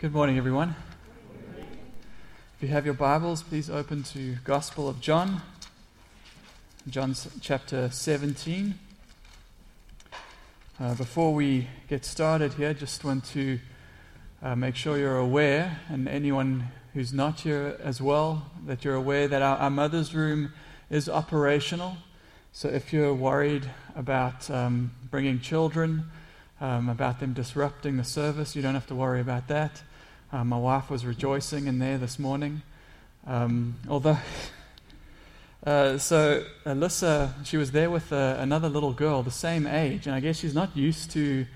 Good morning, everyone. If you have your Bibles, please open to Gospel of John, John chapter 17. Uh, before we get started here, just want to uh, make sure you're aware, and anyone who's not here as well, that you're aware that our, our mother's room is operational. So if you're worried about um, bringing children, um, about them disrupting the service, you don't have to worry about that. Uh, my wife was rejoicing in there this morning. Um, although, uh, so Alyssa, she was there with uh, another little girl the same age, and I guess she's not used to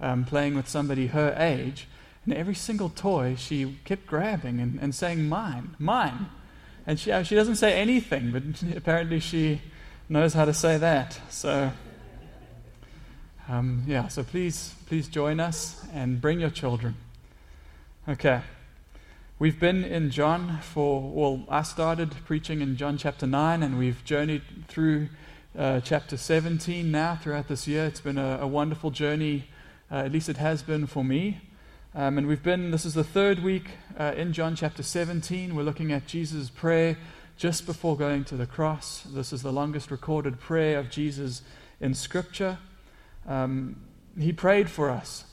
um, playing with somebody her age. And every single toy she kept grabbing and, and saying, Mine, mine. And she, uh, she doesn't say anything, but apparently she knows how to say that. So, um, yeah, so please, please join us and bring your children. Okay. We've been in John for, well, I started preaching in John chapter 9, and we've journeyed through uh, chapter 17 now throughout this year. It's been a, a wonderful journey, uh, at least it has been for me. Um, and we've been, this is the third week uh, in John chapter 17. We're looking at Jesus' prayer just before going to the cross. This is the longest recorded prayer of Jesus in Scripture. Um, he prayed for us,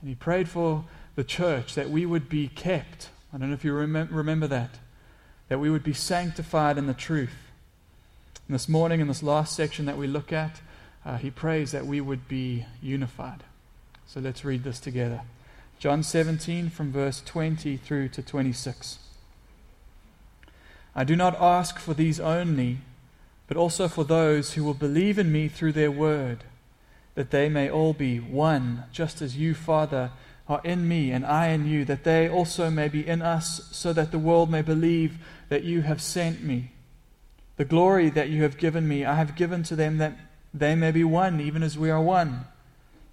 and he prayed for the church, that we would be kept. I don't know if you rem- remember that. That we would be sanctified in the truth. And this morning, in this last section that we look at, uh, he prays that we would be unified. So let's read this together. John 17, from verse 20 through to 26. I do not ask for these only, but also for those who will believe in me through their word, that they may all be one, just as you, Father, are in me and I in you, that they also may be in us, so that the world may believe that you have sent me. The glory that you have given me, I have given to them that they may be one, even as we are one.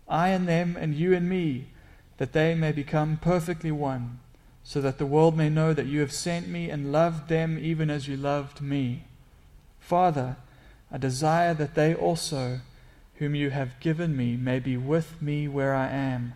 I and them, and you and me, that they may become perfectly one, so that the world may know that you have sent me and loved them even as you loved me. Father, I desire that they also, whom you have given me, may be with me where I am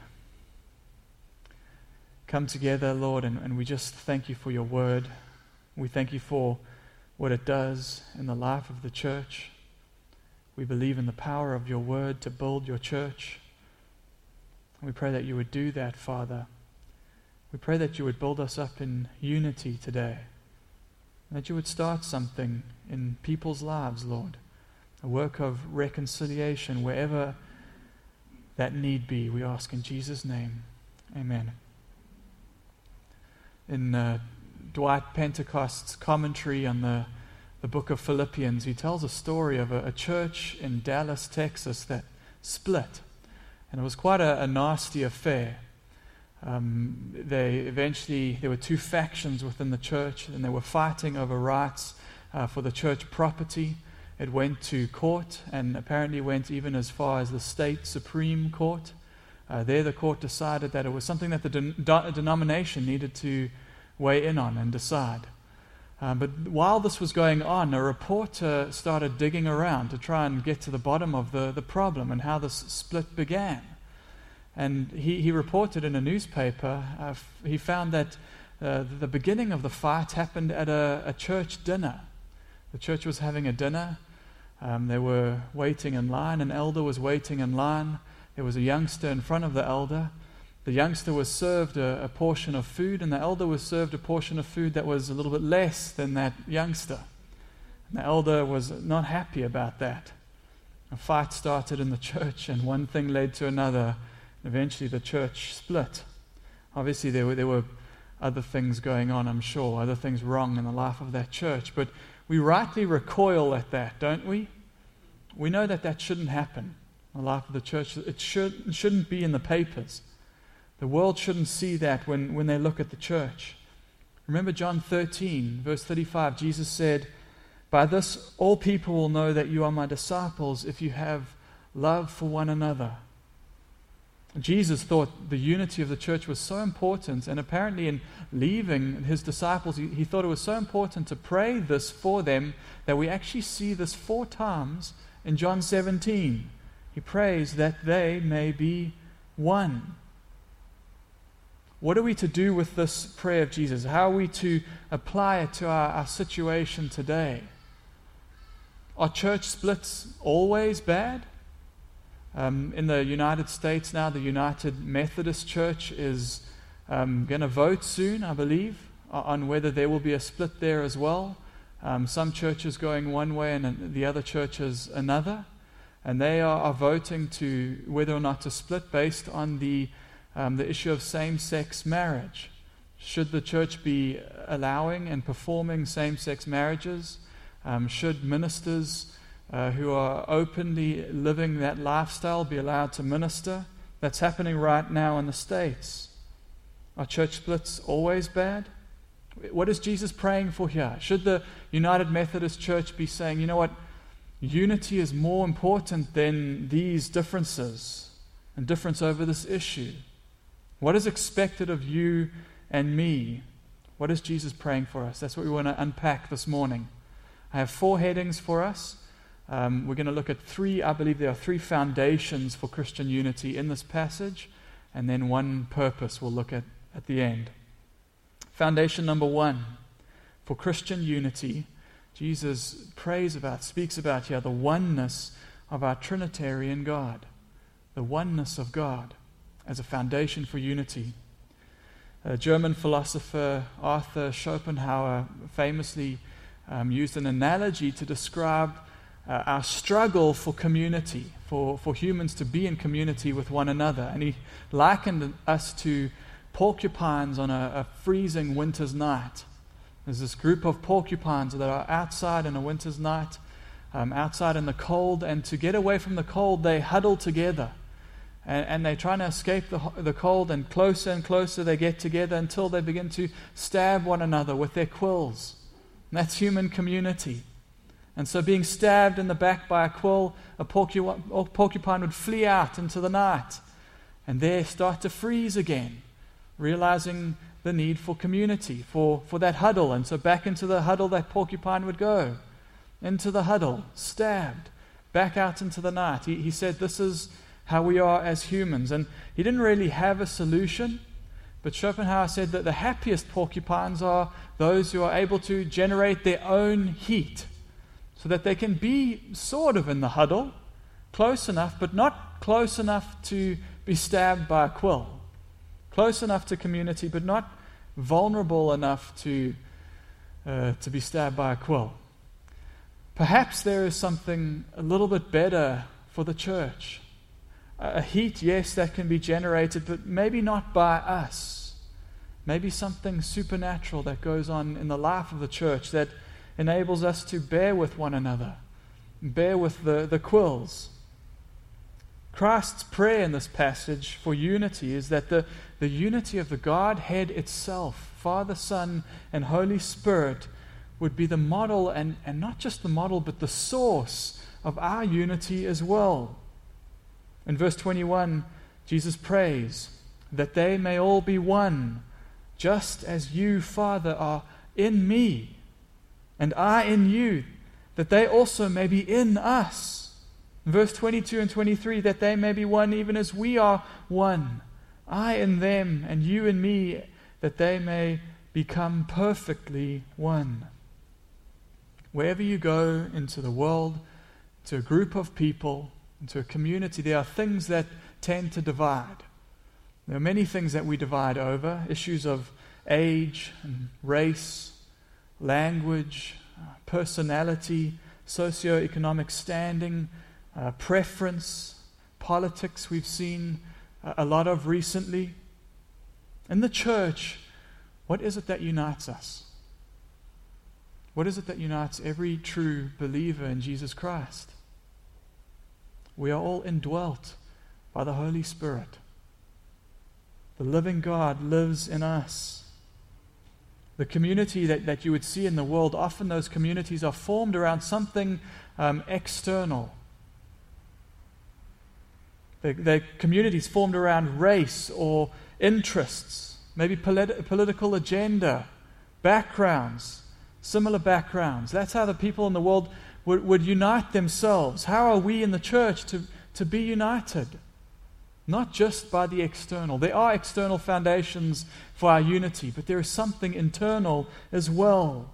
come together, Lord, and, and we just thank you for your word. We thank you for what it does in the life of the church. We believe in the power of your word to build your church. We pray that you would do that, Father. We pray that you would build us up in unity today. And That you would start something in people's lives, Lord. A work of reconciliation wherever that need be. We ask in Jesus' name. Amen in uh, Dwight Pentecost's commentary on the, the book of Philippians, he tells a story of a, a church in Dallas, Texas that split. And it was quite a, a nasty affair. Um, they eventually, there were two factions within the church, and they were fighting over rights uh, for the church property. It went to court, and apparently went even as far as the state supreme court. Uh, there, the court decided that it was something that the de- denomination needed to weigh in on and decide. Uh, but while this was going on, a reporter started digging around to try and get to the bottom of the, the problem and how this split began. And he, he reported in a newspaper, uh, f- he found that uh, the beginning of the fight happened at a, a church dinner. The church was having a dinner. Um, they were waiting in line. An elder was waiting in line. There was a youngster in front of the elder. The youngster was served a, a, portion of food, and the elder was served a portion of food that was a little bit less than that youngster. And the elder was not happy about that. A fight started in the church, and one thing led to another. Eventually, the church split. Obviously, there were, there were other things going on, I'm sure, other things wrong in the life of that church. But we rightly recoil at that, don't we? We know that that shouldn't happen the life of the church. It, should, shouldn't be in the papers. The world shouldn't see that when, when they look at the church. Remember John 13, verse 35, Jesus said, By this all people will know that you are my disciples if you have love for one another. Jesus thought the unity of the church was so important, and apparently, in leaving his disciples, he, he, thought it was so important to pray this for them that we actually see this four times in John 17. He prays that they may be one. What are we to do with this prayer of Jesus? How are we to apply it to our, our situation today? Are church splits always bad? Um, in the United States now, the United Methodist Church is um, going to vote soon, I believe, on whether there will be a split there as well. Um, some churches going one way and the other churches another. And they are, are voting to whether or not to split based on the, um, the issue of same sex marriage. Should the church be allowing and performing same sex marriages? Um, should ministers uh, who are openly living that lifestyle be allowed to minister. That's happening right now in the States. Are church splits always bad? What is Jesus praying for here? Should the United Methodist Church be saying, you know what, unity is more important than these differences and difference over this issue? What is expected of you and me? What is Jesus praying for us? That's what we want to unpack this morning. I have four headings for us. Um, we're going to look at three, I believe there are three foundations for Christian unity in this passage, and then one purpose we'll look at at the end. Foundation number one for Christian unity, Jesus prays about, speaks about here the oneness of our Trinitarian God, the oneness of God as a foundation for unity. A German philosopher Arthur Schopenhauer famously um, used an analogy to describe uh, our struggle for community, for, for humans to be in community with one another. And he likened us to porcupines on a, a freezing winter's night. There's this group of porcupines that are outside in a winter's night, um, outside in the cold, and to get away from the cold, they huddle together. And, and they're trying to escape the, the cold, and closer and closer they get together until they begin to stab one another with their quills. And that's human community. And so, being stabbed in the back by a quill, a porcupine would flee out into the night and there start to freeze again, realizing the need for community, for, for that huddle. And so, back into the huddle that porcupine would go, into the huddle, stabbed, back out into the night. He, he said, This is how we are as humans. And he didn't really have a solution. But Schopenhauer said that the happiest porcupines are those who are able to generate their own heat so that they can be sort of in the huddle, close enough, but not close enough to be stabbed by a quill, close enough to community, but not vulnerable enough to, uh, to be stabbed by a quill. Perhaps there is something a little bit better for the church. A heat, yes, that can be generated, but maybe not by us. Maybe something supernatural that goes on in the life of the church that enables us to bear with one another, bear with the, the quills. Christ's prayer in this passage for unity is that the, the unity of the Godhead itself, Father, Son, and Holy Spirit, would be the model, and, and not just the model, but the source of our unity as well. In verse 21, Jesus prays that they may all be one, just as you, Father, are in me and I in you, that they also may be in us. Verse 22 and 23 that they may be one even as we are one. I in them and you in me, that they may become perfectly one. Wherever you go into the world, to a group of people, into a community, there are things that tend to divide. There are many things that we divide over issues of age and race, language, uh, personality, socio-economic standing, uh, preference, politics we've seen a lot of recently. In the church, what is it that unites us? What is it that unites every true believer in Jesus Christ? We are all indwelt by the Holy Spirit. The living God lives in us. The community that, that you would see in the world, often those communities are formed around something um, external. The, the communities formed around race or interests, maybe polit- political agenda, backgrounds, similar backgrounds. That's how the people in the world would, would unite themselves. How are we in the church to, to be united? Not just by the external. There are external foundations for our unity, but there is something internal as well.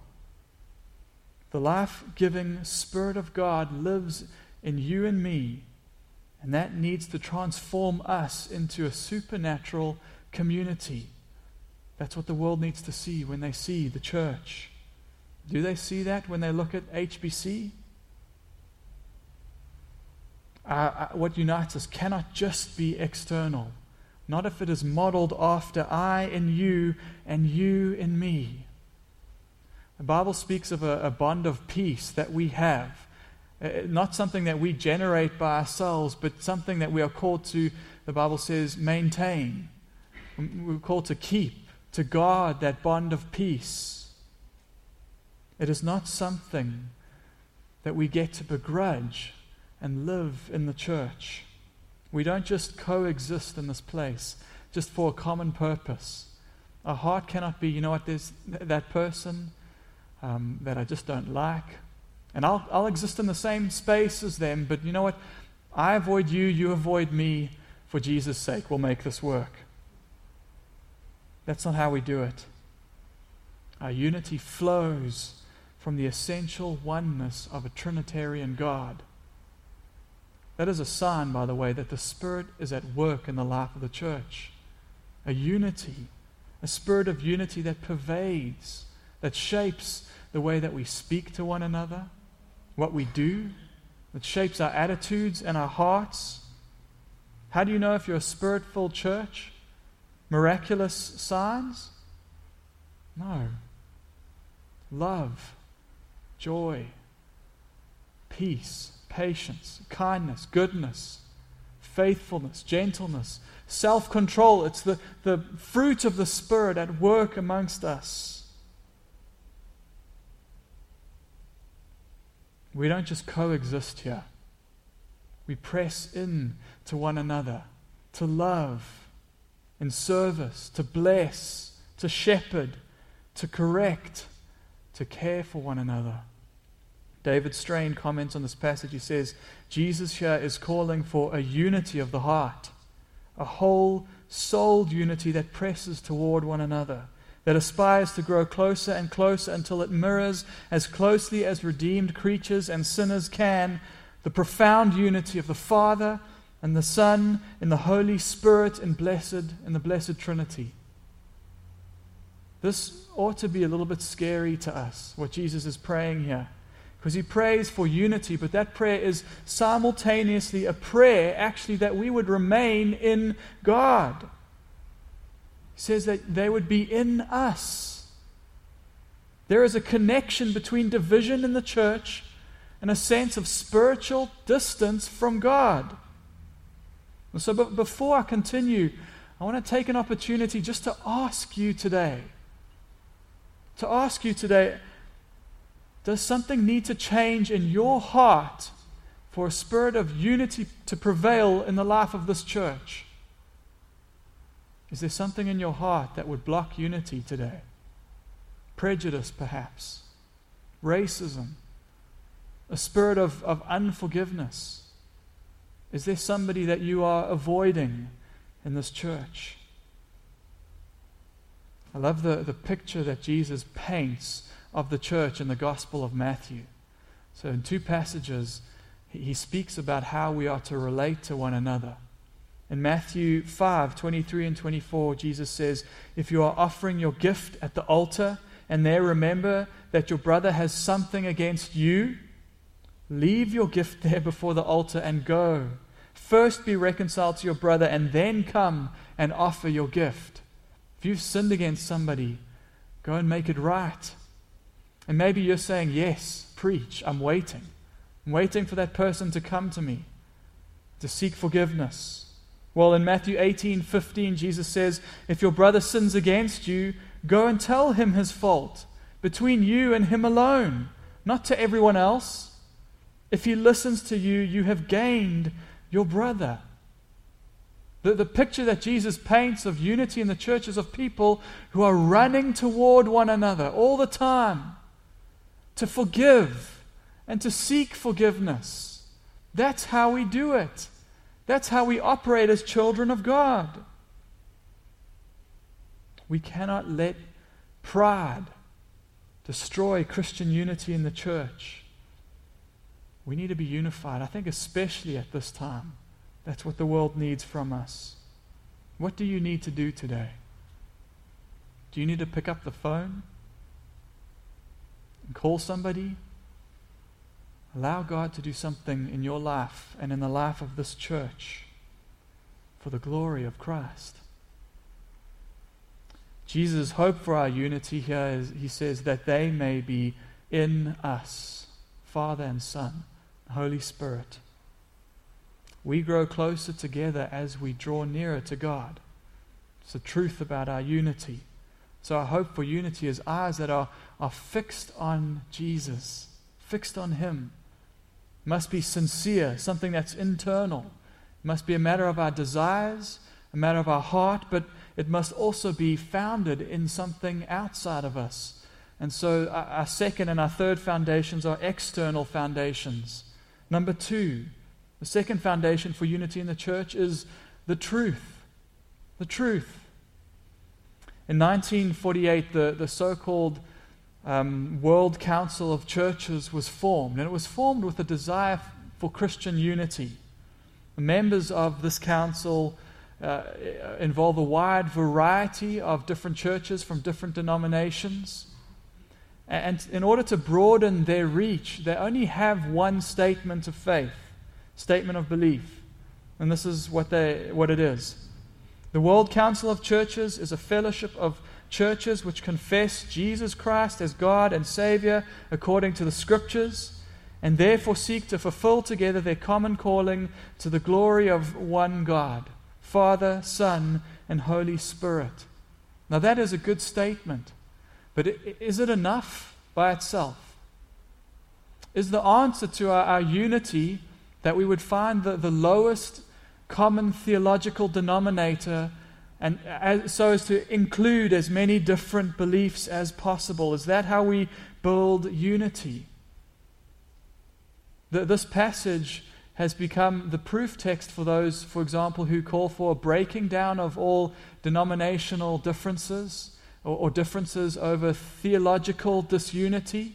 The life giving Spirit of God lives in you and me, and that needs to transform us into a supernatural community. That's what the world needs to see when they see the church. Do they see that when they look at HBC? Uh, uh, what unites us cannot just be external, not if it is modeled after I in you and you in me. The Bible speaks of a, a bond of peace that we have, not something that we generate by ourselves, but something that we are called to, the Bible says, maintain. We're called to keep, to guard that bond of peace. It is not something that we get to begrudge and live in the church. We don't just coexist in this place just for a common purpose. Our heart cannot be, you know what, there's that person um, that I just don't like. And I'll, I'll exist in the same space as them, but you know what? I avoid you, you avoid me. For Jesus' sake, we'll make this work. That's not how we do it. Our unity flows from the essential oneness of a Trinitarian God. That is a sign, by the way, that the Spirit is at work in the life of the church. A unity, a spirit of unity that pervades, that shapes the way that we speak to one another, what we do, that shapes our attitudes and our hearts. How do you know if you're a spirit filled church? Miraculous signs? No. Love, joy, peace, patience, kindness, goodness, faithfulness, gentleness, self control. It's the, the fruit of the Spirit at work amongst us. We don't just coexist here, we press in to one another to love, in service, to bless, to shepherd, to correct, to care for one another. David Strain comments on this passage. He says, Jesus here is calling for a unity of the heart, a whole souled unity that presses toward one another, that aspires to grow closer and closer until it mirrors as closely as redeemed creatures and sinners can the profound unity of the Father and the Son in the Holy Spirit in blessed in the blessed Trinity. This ought to be a little bit scary to us, what Jesus is praying here. Because he prays for unity, but that prayer is simultaneously a prayer, actually, that we would remain in God. Says that they would be in us. There is a connection between division in the church and a sense of spiritual distance from God. So, but before I continue, I want to take an opportunity just to ask you today. To ask you today does something need to change in your heart for a spirit of unity to prevail in the life of this church? Is there something in your heart that would block unity today? Prejudice, perhaps, racism, a spirit of, of unforgiveness. Is there somebody that you are avoiding in this church? I love the, the picture that Jesus paints of the church in the Gospel of Matthew. So, in two passages, he speaks about how we are to relate to one another. In Matthew 5 23 and 24, Jesus says, If you are offering your gift at the altar and there remember that your brother has something against you, leave your gift there before the altar and go. First be reconciled to your brother and then come and offer your gift. If you've sinned against somebody, go and make it right. And maybe you're saying, Yes, preach. I'm waiting. I'm waiting for that person to come to me, to seek forgiveness. Well, in Matthew 18 15, Jesus says, If your brother sins against you, go and tell him his fault between you and him alone, not to everyone else. If he listens to you, you have gained your brother. The, the picture that Jesus paints of unity in the churches of people who are running toward one another all the time to forgive and to seek forgiveness. That's how we do it. That's how we operate as children of God. We cannot let pride destroy Christian unity in the church. We need to be unified. I think, especially at this time, that's what the world needs from us. What do you need to do today? Do you need to pick up the phone and call somebody? Allow God to do something in your life and in the life of this church for the glory of Christ. Jesus' hope for our unity here is, he says, that they may be in us, Father and Son, Holy Spirit. We grow closer together as we draw nearer to God. It's the truth about our unity. So, our hope for unity is eyes that are, are fixed on Jesus, fixed on Him. Must be sincere, something that's internal. It must be a matter of our desires, a matter of our heart, but it must also be founded in something outside of us. And so our, second and our third foundations are external foundations. Number two, the second foundation for unity in the church is the truth. The truth. In 1948, the, the so called um, World Council of Churches was formed, and it was formed with a desire for Christian unity. The members of this council uh, involve a wide variety of different churches from different denominations. And in order to broaden their reach, they only have one statement of faith, statement of belief. And this is what, they, what it is. The World Council of Churches is a fellowship of churches which confess Jesus Christ as God and Savior according to the Scriptures, and therefore seek to fulfill together their common calling to the glory of one God. Father, Son, and Holy Spirit. Now, that is a good statement, but is it enough by itself? Is the answer to our, our unity that we would find the, the lowest common theological denominator and as, so as to include as many different beliefs as possible? Is that how we build unity? The, this passage has become the proof text for those, for example, who call for a breaking down of all denominational differences or, or differences over theological disunity.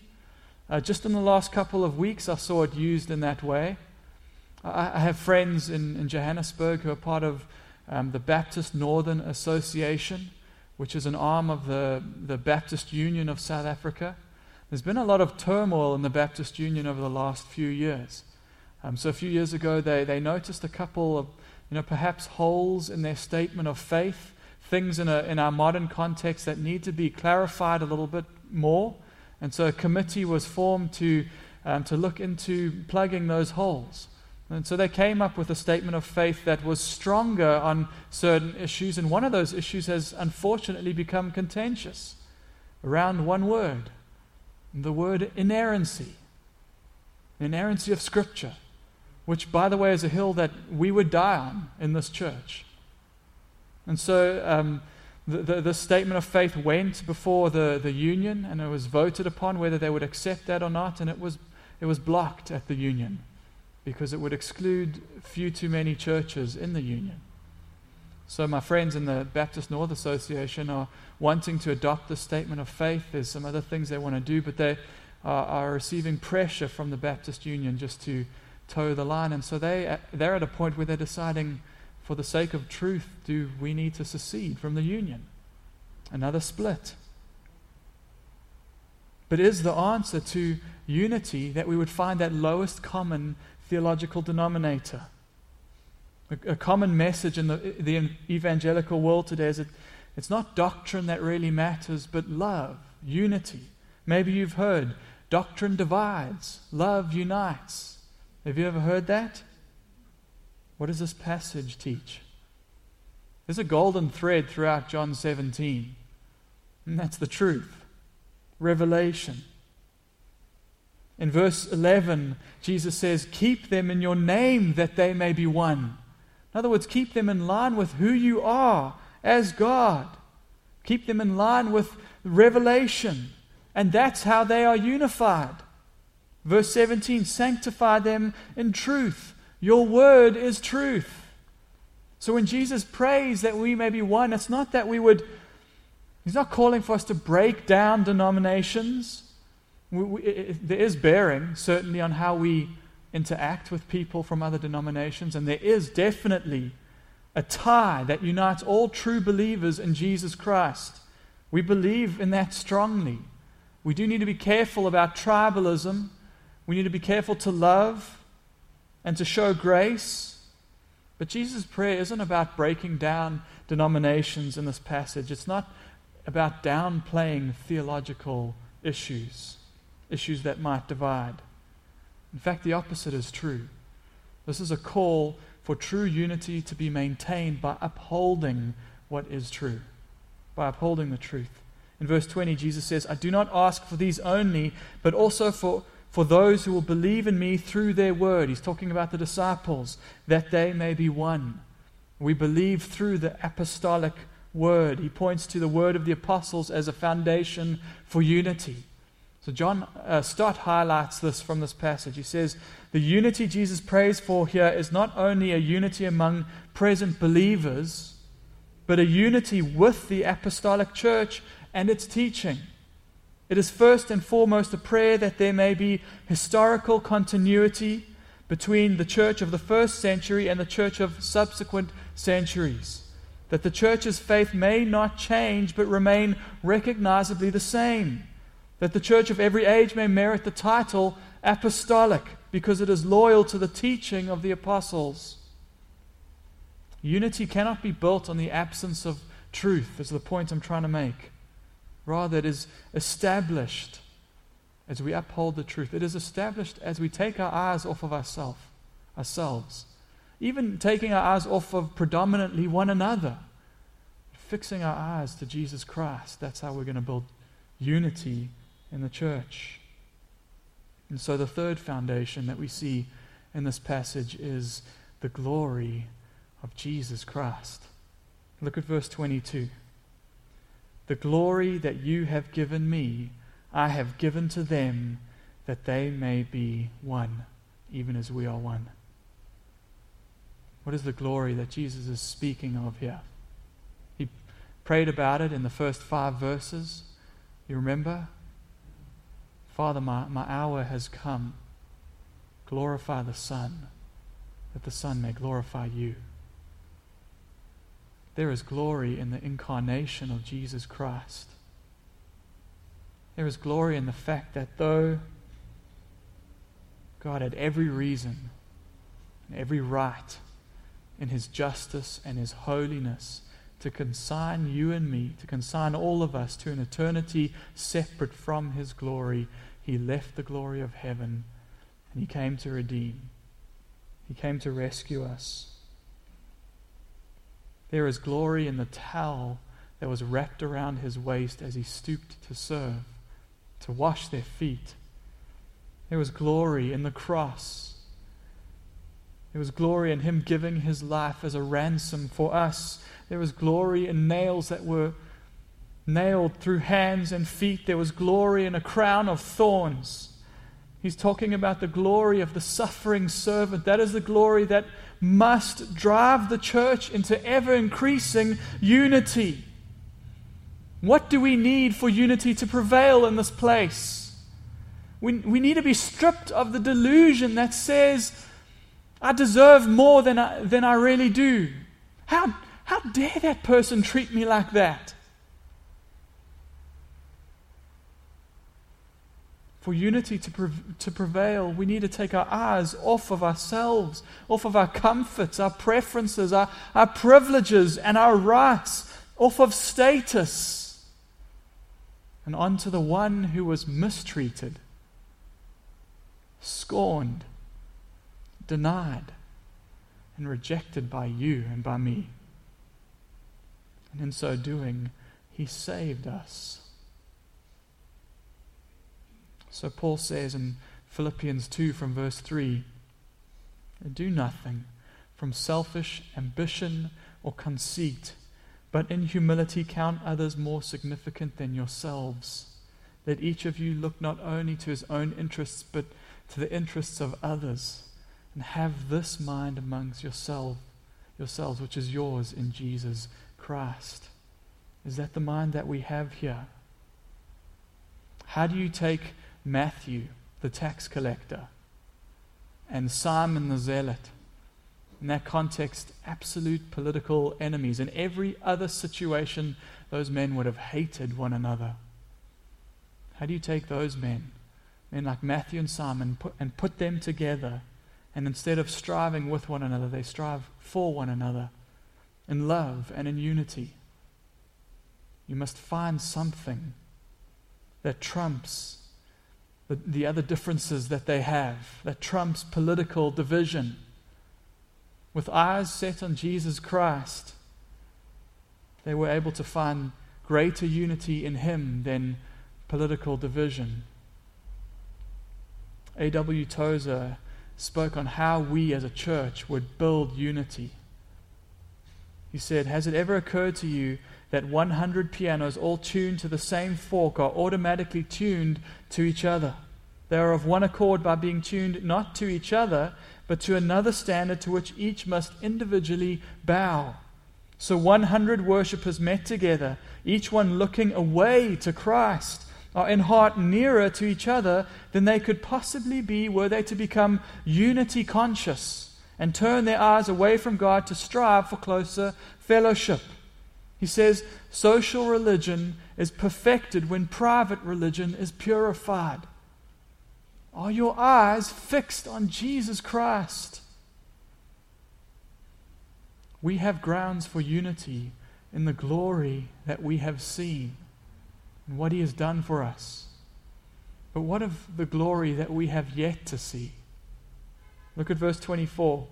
Uh, just in the last couple of weeks, I saw it used in that way. I, I have friends in, in, Johannesburg who are part of um, the Baptist Northern Association, which is an arm of the, the Baptist Union of South Africa. There's been a lot of turmoil in the Baptist Union over the last few years. Um, so a few years ago, they, they noticed a couple of, you know, perhaps holes in their statement of faith, things in, a, in our modern context that need to be clarified a little bit more. And so a committee was formed to, um, to look into plugging those holes. And so they came up with a statement of faith that was stronger on certain issues, and one of those issues has unfortunately become contentious around one word the word inerrancy. Inerrancy of Scripture which, by the way, is a hill that we would die on in this church. And so um, the, the, the, statement of faith went before the, the union and it was voted upon whether they would accept that or not, and it was, it was blocked at the union because it would exclude few too many churches in the union. So, my friends in the Baptist North Association are wanting to adopt the statement of faith. There's some other things they want to do, but they are, are receiving pressure from the Baptist Union just to toe the line. And so they, they're at a point where they're deciding, for the sake of truth, do we need to secede from the union? Another split. But is the answer to unity that we would find that lowest common theological denominator? A, a common message in the, the evangelical world today is that it's not doctrine that really matters, but love, unity. Maybe you've heard doctrine divides, love unites. Have you ever heard that? What does this passage teach? There's a golden thread throughout John 17, and that's the truth revelation. In verse 11, Jesus says, Keep them in your name that they may be one. In other words, keep them in line with who you are as God. Keep them in line with revelation. And that's how they are unified. Verse 17 Sanctify them in truth. Your word is truth. So when Jesus prays that we may be one, it's not that we would, He's not calling for us to break down denominations. We, we, it, there is bearing, certainly, on how we interact with people from other denominations, and there is definitely a tie that unites all true believers in Jesus Christ. We believe in that strongly. We do need to be careful about tribalism. We need to be careful to love and to show grace. But Jesus' prayer isn't about breaking down denominations in this passage. It's not about downplaying theological issues, issues that might divide. In fact, the opposite is true. This is a call for true unity to be maintained by upholding what is true, by upholding the truth. In verse 20, Jesus says, I do not ask for these only, but also for for those who will believe in me through their word. He's talking about the disciples, that they may be one. We believe through the apostolic word. He points to the word of the apostles as a foundation for unity. So, John uh, Stott highlights this from this passage. He says, The unity Jesus prays for here is not only a unity among present believers, but a unity with the apostolic church and its teaching. It is first and foremost a prayer that there may be historical continuity between the church of the first century and the church of subsequent centuries. That the church's faith may not change but remain recognizably the same. That the church of every age may merit the title apostolic because it is loyal to the teaching of the apostles. Unity cannot be built on the absence of truth, is the point I'm trying to make. Rather, it is established as we uphold the truth. It is established as we take our eyes off of ourself, ourselves, even taking our eyes off of predominantly one another, fixing our eyes to Jesus Christ. That's how we're going to build unity in the church. And so, the third foundation that we see in this passage is the glory of Jesus Christ. Look at verse 22. The glory that you have given me, I have given to them, that they may be one, even as we are one. What is the glory that Jesus is speaking of here? He prayed about it in the first five verses. You remember? Father, my, my hour has come. Glorify the Son, that the Son may glorify you. There is glory in the incarnation of Jesus Christ. There is glory in the fact that though God had every reason, and every right in his justice and his holiness to consign you and me, to consign all of us to an eternity separate from his glory, he left the glory of heaven and he came to redeem. He came to rescue us. There is glory in the towel that was wrapped around his waist as he stooped to serve, to wash their feet. There was glory in the cross. There was glory in him giving his life as a ransom for us. There was glory in nails that were nailed through hands and feet. There was glory in a crown of thorns. He's talking about the glory of the suffering servant. That is the glory that must drive the church into ever increasing unity. What do we need for unity to prevail in this place? We, we need to be stripped of the delusion that says, I deserve more than I, than I really do. How, how dare that person treat me like that? For unity to, pre- to prevail, we need to take our eyes off of ourselves, off of our comforts, our preferences, our, our privileges, and our rights, off of status, and onto the one who was mistreated, scorned, denied, and rejected by you and by me. And in so doing, he saved us. So Paul says in Philippians 2 from verse 3 Do nothing from selfish ambition or conceit, but in humility count others more significant than yourselves. Let each of you look not only to his own interests, but to the interests of others, and have this mind amongst yourself, yourselves, which is yours in Jesus Christ. Is that the mind that we have here? How do you take Matthew, the tax collector, and Simon the zealot? In that context, absolute political enemies. In every other situation, those men would have hated one another. How do you take those men, men like Matthew and Simon, put, and put them together? And instead of striving with one another, they strive for one another in love and in unity. You must find something that trumps the, the other differences that they have, that trumps political division. With eyes set on Jesus Christ, they were able to find greater unity in Him than political division. A.W. Tozer spoke on how we as a church would build unity. He said, Has it ever occurred to you that 100 pianos, all tuned to the same fork, are automatically tuned to each other? They are of one accord by being tuned not to each other, but to another standard to which each must individually bow. So 100 worshippers met together, each one looking away to Christ are in heart nearer to each other than they could possibly be were they to become unity conscious and turn their eyes away from God to strive for closer fellowship. He says, social religion is perfected when private religion is purified. Are your eyes fixed on Jesus Christ? We have grounds for unity in the glory that we have seen and what He has done for us. But what of the glory that we have yet to see? Look at verse 24.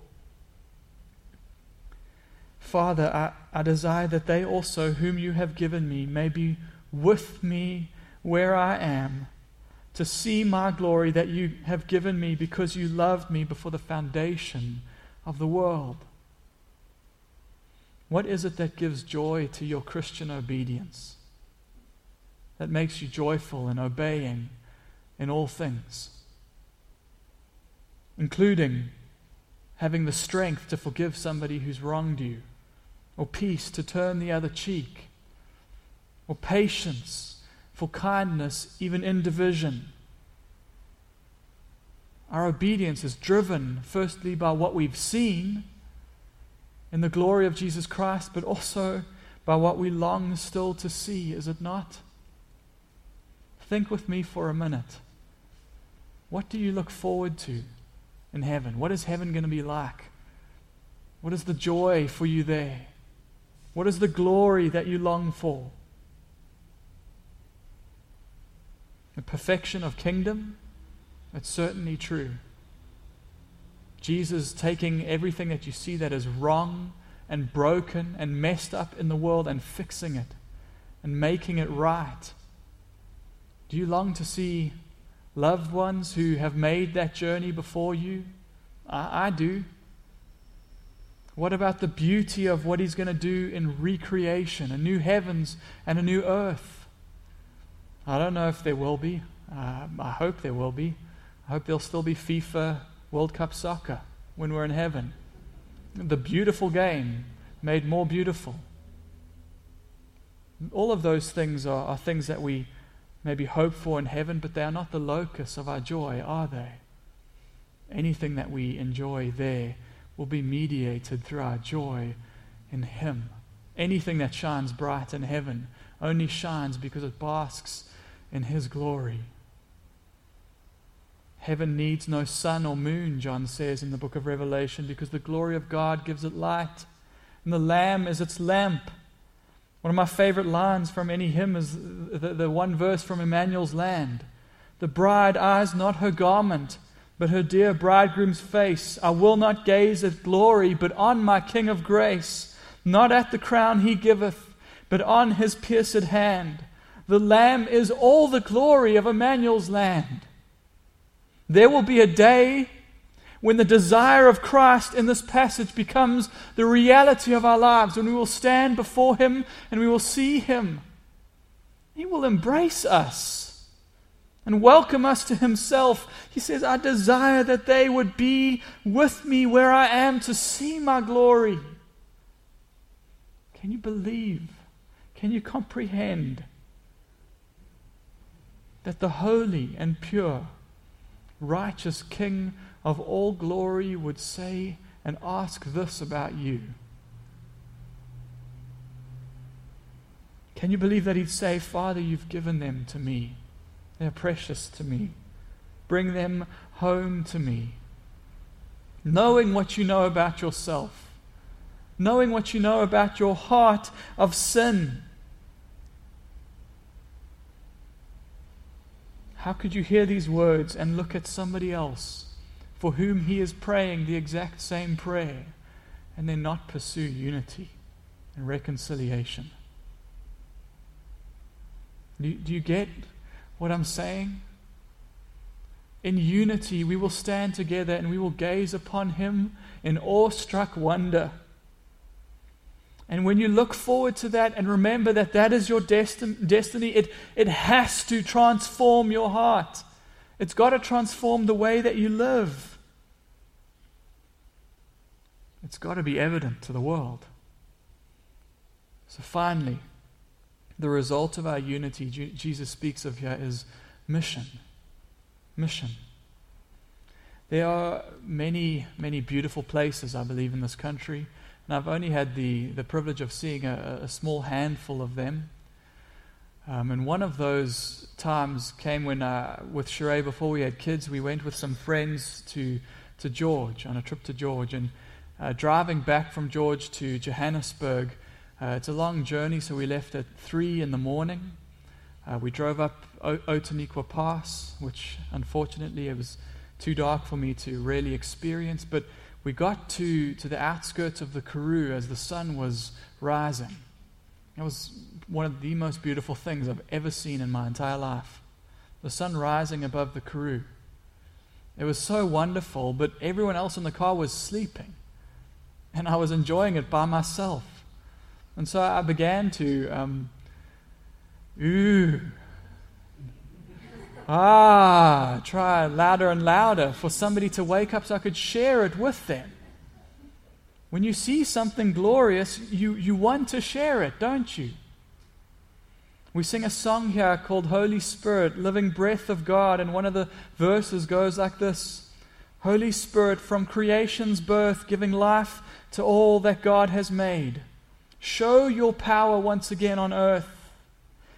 Father, I, I, desire that they also, whom you have given me, may be with me where I am, to see my glory that you have given me because you loved me before the foundation of the world. What is it that gives joy to your Christian obedience? that makes you joyful in obeying in all things, including having the strength to forgive somebody who's wronged you, or peace to turn the other cheek, or patience for kindness even in division. Our obedience is driven firstly by what we've seen in the glory of Jesus Christ, but also by what we long still to see, is it not? Think with me for a minute. What do you look forward to in heaven? What is heaven going to be like? What is the joy for you there? What is the glory that you long for? The perfection of kingdom? That's certainly true. Jesus taking everything that you see that is wrong and broken and messed up in the world and fixing it and making it right do you long to see loved ones who have made that journey before you? I, I do. What about the beauty of what He's going to do in recreation, a new heavens and a new earth? I don't know if there will be. Uh, I hope there will be. I hope there'll still be FIFA World Cup soccer when we're in heaven. The beautiful game made more beautiful. All of those things are, are things that we maybe hope for in heaven, but they are not the locus of our joy, are they? Anything that we enjoy there will be mediated through our joy in Him. Anything that shines bright in heaven only shines because it basks in His glory. Heaven needs no sun or moon, John says in the book of Revelation, because the glory of God gives it light, and the Lamb is its lamp. One of my favorite lines from any hymn is the, the one verse from Emmanuel's Land. The bride eyes not her garment, but her dear bridegroom's face. I will not gaze at glory, but on my King of grace, not at the crown he giveth, but on his pierced hand. The Lamb is all the glory of Emmanuel's land. There will be a day when the desire of Christ in this passage becomes the reality of our lives, when we will stand before Him and we will see Him. He will embrace us and welcome us to Himself. He says, I desire that they would be with me where I am to see my glory. Can you believe? Can you comprehend that the holy and pure, righteous King of all glory would say and ask this about you? Can you believe that he'd say, Father, you've given them to me? They're precious to me. Bring them home to me. Knowing what you know about yourself, knowing what you know about your heart of sin. How could you hear these words and look at somebody else for whom he is praying the exact same prayer and then not pursue unity and reconciliation. Do, do you get what I'm saying? In unity, we will stand together and we will gaze upon him in awestruck wonder. And when you look forward to that and remember that that is your desti- destiny, it, it has to transform your heart. It's got to transform the way that you live. It's got to be evident to the world. So, finally, the result of our unity Jesus speaks of here is mission. Mission. There are many, many beautiful places, I believe, in this country, and I've only had the, the privilege of seeing a, a small handful of them. Um, and one of those times came when, uh, with Sheree, before we had kids, we went with some friends to, to George, on a trip to George. And uh, driving back from George to Johannesburg, uh, it's a long journey, so we left at 3 in the morning. Uh, we drove up o- Outeniqua Pass, which unfortunately it was too dark for me to really experience, but we got to, to the outskirts of the Karoo as the sun was rising. It was one of the most beautiful things I've ever seen in my entire life. The sun rising above the Karoo. It was so wonderful, but everyone else in the car was sleeping and I was enjoying it by myself. And so I began to, um, ooh, ah, try louder and louder for somebody to wake up so I could share it with them. When you see something glorious, you, you want to share it, don't you? We sing a song here called Holy Spirit, Living Breath of God, and one of the verses goes like this Holy Spirit, from creation's birth, giving life to all that God has made. Show your power once again on earth.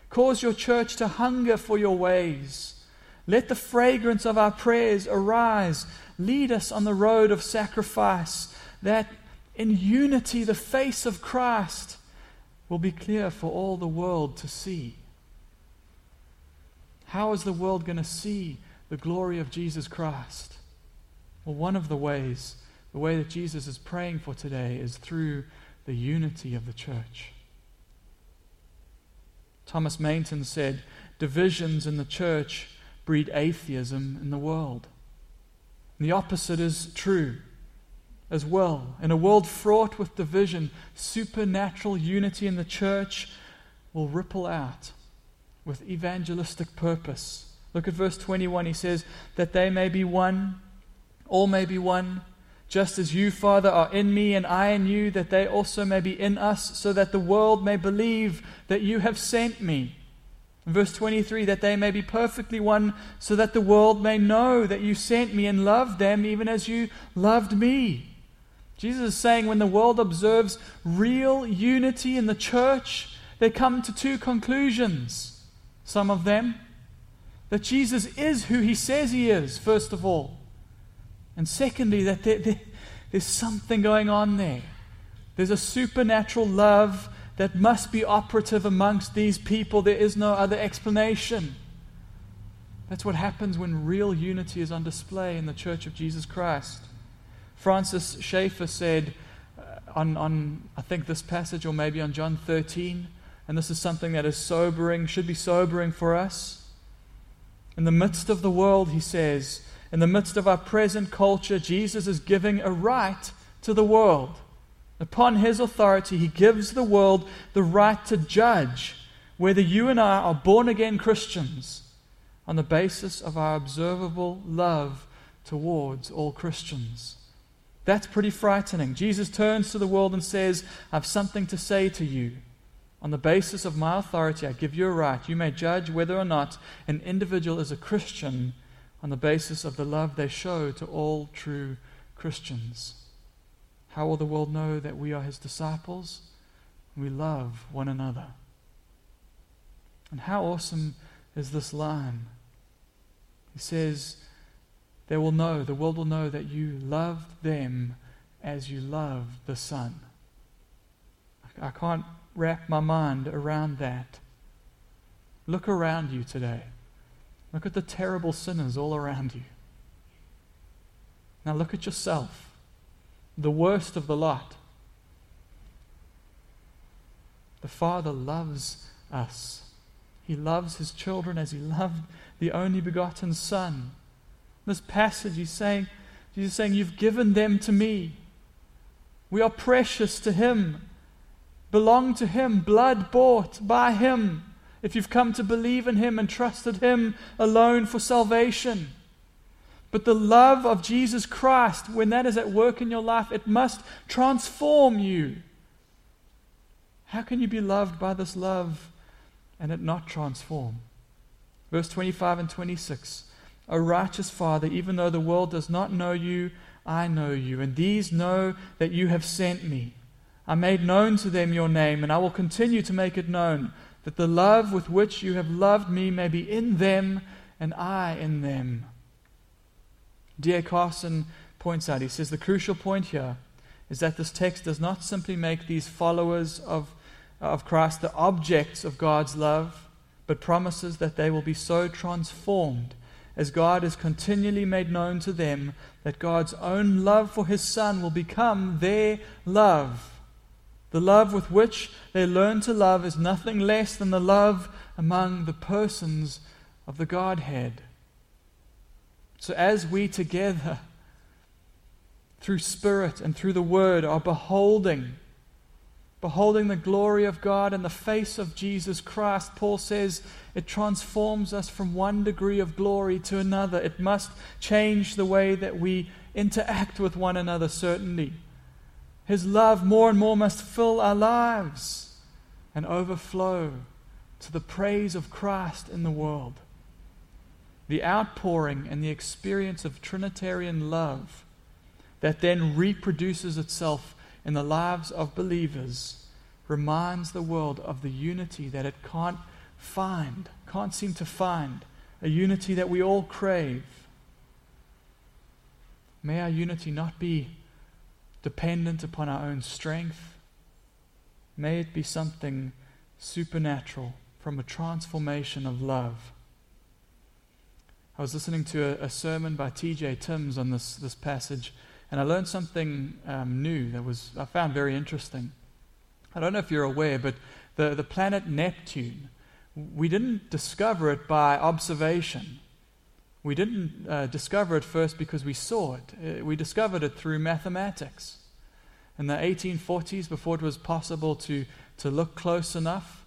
Cause your church to hunger for your ways. Let the fragrance of our prayers arise. Lead us on the road of sacrifice, that in unity the face of Christ will be clear for all the world to see. How is the world going to see the glory of Jesus Christ? Well, one of the ways the way that Jesus is praying for today is through the unity of the church. Thomas Manton said, Divisions in the church breed atheism in the world. And the opposite is true as well. In a world fraught with division, supernatural unity in the church will ripple out with evangelistic purpose. Look at verse 21. He says, That they may be one, all may be one just as you, Father, are in me and I in you, that they also may be in us, so that the world may believe that you have sent me. Verse 23 that they may be perfectly one, so that the world may know that you sent me and loved them even as you loved me. Jesus is saying when the world observes real unity in the church, they come to two conclusions. Some of them that Jesus is who he says he is, first of all. And secondly, that there, there, there's something going on there. There's a supernatural love that must be operative amongst these people. There is no other explanation. That's what happens when real unity is on display in the Church of Jesus Christ. Francis Schaeffer said uh, on, on, I think, this passage, or maybe on John 13, and this is something that is sobering, should be sobering for us. In the midst of the world, he says, in the midst of our present culture, Jesus is giving a right to the world. Upon his authority, he gives the world the right to judge whether you and I are born again Christians on the basis of our observable love towards all Christians. That's pretty frightening. Jesus turns to the world and says, I have something to say to you. On the basis of my authority, I give you a right. You may judge whether or not an individual is a Christian on the basis of the love they show to all true Christians. How will the world know that we are his disciples? We love one another. And how awesome is this line? He says, They will know, the world will know that you love them as you love the Son. I can't wrap my mind around that. Look around you today. Look at the terrible sinners all around you. Now look at yourself, the worst of the lot. The Father loves us. He loves his children as he loved the only begotten Son. This passage, he's saying, Jesus is saying, You've given them to me. We are precious to him, belong to him, blood bought by him. If you've come to believe in him and trusted him alone for salvation. But the love of Jesus Christ, when that is at work in your life, it must transform you. How can you be loved by this love and it not transform? Verse 25 and 26 O righteous Father, even though the world does not know you, I know you, and these know that you have sent me. I made known to them your name, and I will continue to make it known, that the love with which you have loved me may be in them, and I in them. D.A. Carson points out, he says, the crucial point here is that this text does not simply make these followers of of Christ the objects of God's love, but promises that they will be so transformed as God is continually made known to them that God's own love for His Son will become their love. The love with which they learn to love is nothing less than the love among the persons of the Godhead. So, as we together, through Spirit and through the Word, are beholding beholding the glory of God and the face of Jesus Christ, Paul says it transforms us from one degree of glory to another. It must change the way that we interact with one another, certainly. His love more and more must fill our lives and overflow to the praise of Christ in the world. The outpouring and the experience of Trinitarian love that then reproduces itself in the lives of believers reminds the world of the unity that it can't find, can't seem to find, a unity that we all crave. May our unity not be dependent upon our own strength. May it be something supernatural from a transformation of love. I was listening to a, a sermon by T.J. Timms on this, this passage and I learned something um, new that was I found very interesting. I don't know if you're aware, but the, the planet Neptune, we didn't discover it by observation. We didn't uh, discover it first because we saw it. Uh, we discovered it through mathematics. In the 1840s, before it was possible to, to look close enough,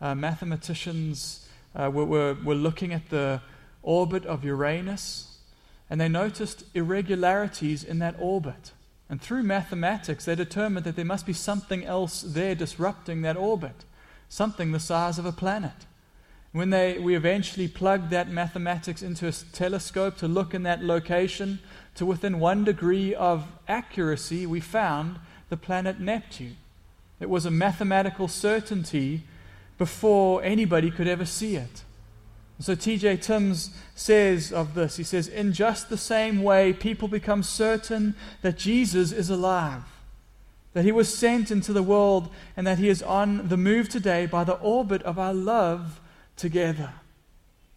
uh, mathematicians uh, were, were, were looking at the orbit of Uranus and they noticed irregularities in that orbit. And through mathematics, they determined that there must be something else there disrupting that orbit, something the size of a planet. When they, we eventually plugged that mathematics into a telescope to look in that location, to within one degree of accuracy, we found the planet Neptune. It was a mathematical certainty before anybody could ever see it. So T.J. Timms says of this, he says, In just the same way, people become certain that Jesus is alive, that he was sent into the world, and that he is on the move today by the orbit of our love together.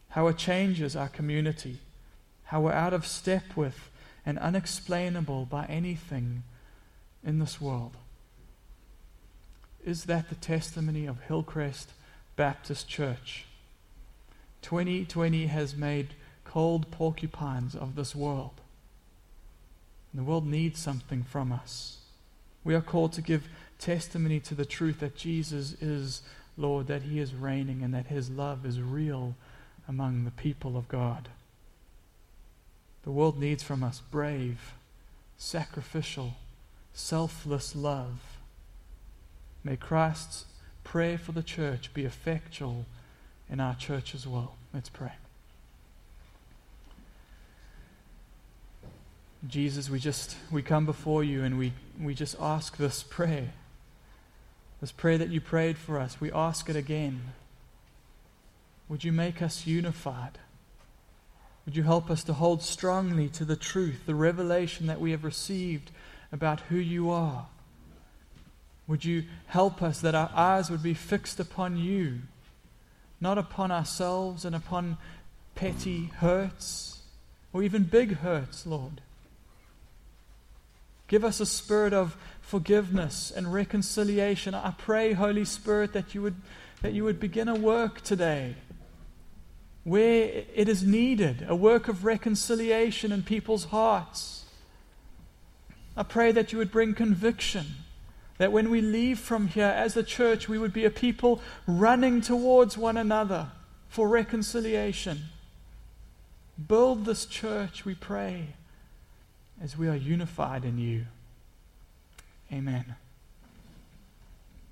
How it changes our community, how we're out of step with and unexplainable by anything in this world. Is that the testimony of Hillcrest Baptist Church? 2020 has made cold porcupines of this world. And the world needs something from us. We are called to give testimony to the truth that Jesus is Lord, that He is reigning, and that His love is real among the people of God. The world needs from us brave, sacrificial, selfless love. May Christ's prayer for the church be effectual in our church as well. Let's pray. Jesus, we just we come before you and we, we just ask this prayer. This prayer that you prayed for us, we ask it again. Would you make us unified? Would you help us to hold strongly to the truth, the revelation that we have received about who you are? Would you help us that our eyes would be fixed upon you, not upon ourselves and upon petty hurts or even big hurts, Lord? Give us a spirit of forgiveness and reconciliation. I pray, Holy Spirit, that you would, that you would begin a work today where it is needed, a work of reconciliation in people's hearts. I pray that you would bring conviction, that when we leave from here as a church, we would be a people running towards one another for reconciliation. Build this church, we pray as we are unified in you. Amen.